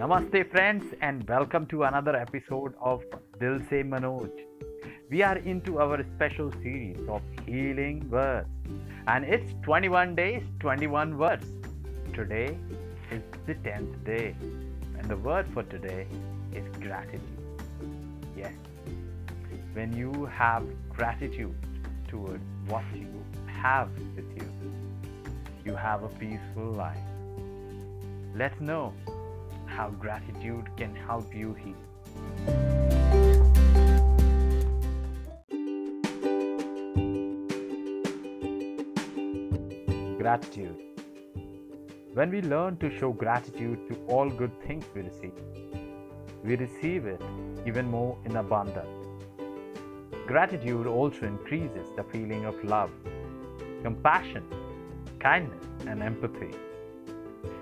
Namaste, friends, and welcome to another episode of Dil Se Manoj. We are into our special series of healing words, and it's 21 days, 21 words. Today is the 10th day, and the word for today is gratitude. Yes, when you have gratitude towards what you have with you, you have a peaceful life. Let's know how gratitude can help you heal. Gratitude. When we learn to show gratitude to all good things we receive, we receive it even more in abundance. Gratitude also increases the feeling of love, compassion, kindness, and empathy.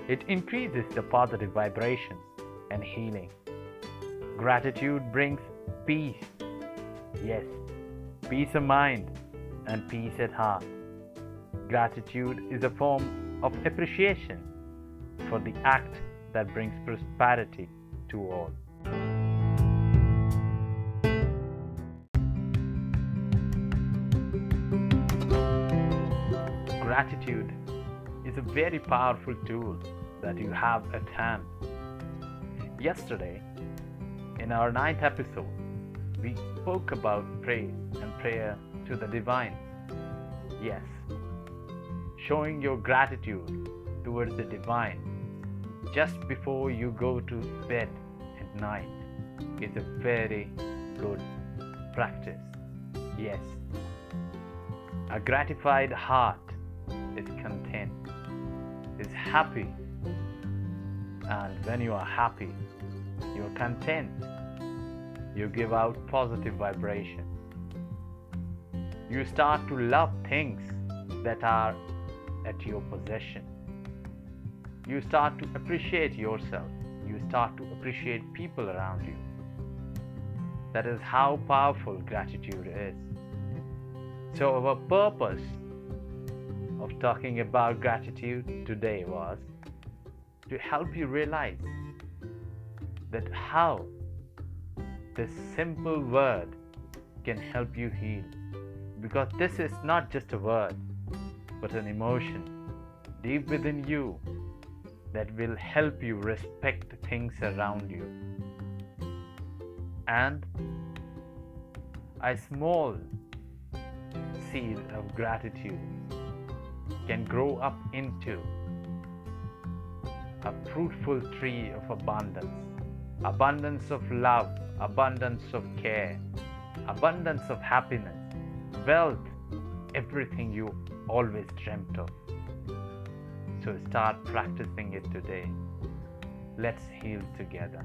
It increases the positive vibrations and healing. Gratitude brings peace. Yes, peace of mind and peace at heart. Gratitude is a form of appreciation for the act that brings prosperity to all. Gratitude is a very powerful tool that you have at hand. Yesterday, in our ninth episode, we spoke about praise and prayer to the divine. Yes, showing your gratitude towards the divine just before you go to bed at night is a very good practice. Yes, a gratified heart is content, is happy, and when you are happy, you are content. You give out positive vibration. You start to love things that are at your possession. You start to appreciate yourself. You start to appreciate people around you. That is how powerful gratitude is. So, our purpose of talking about gratitude today was to help you realize that how this simple word can help you heal. Because this is not just a word, but an emotion deep within you that will help you respect things around you. And a small seed of gratitude can grow up into a fruitful tree of abundance, abundance of love, abundance of care, abundance of happiness, wealth, everything you always dreamt of. So start practicing it today. Let's heal together.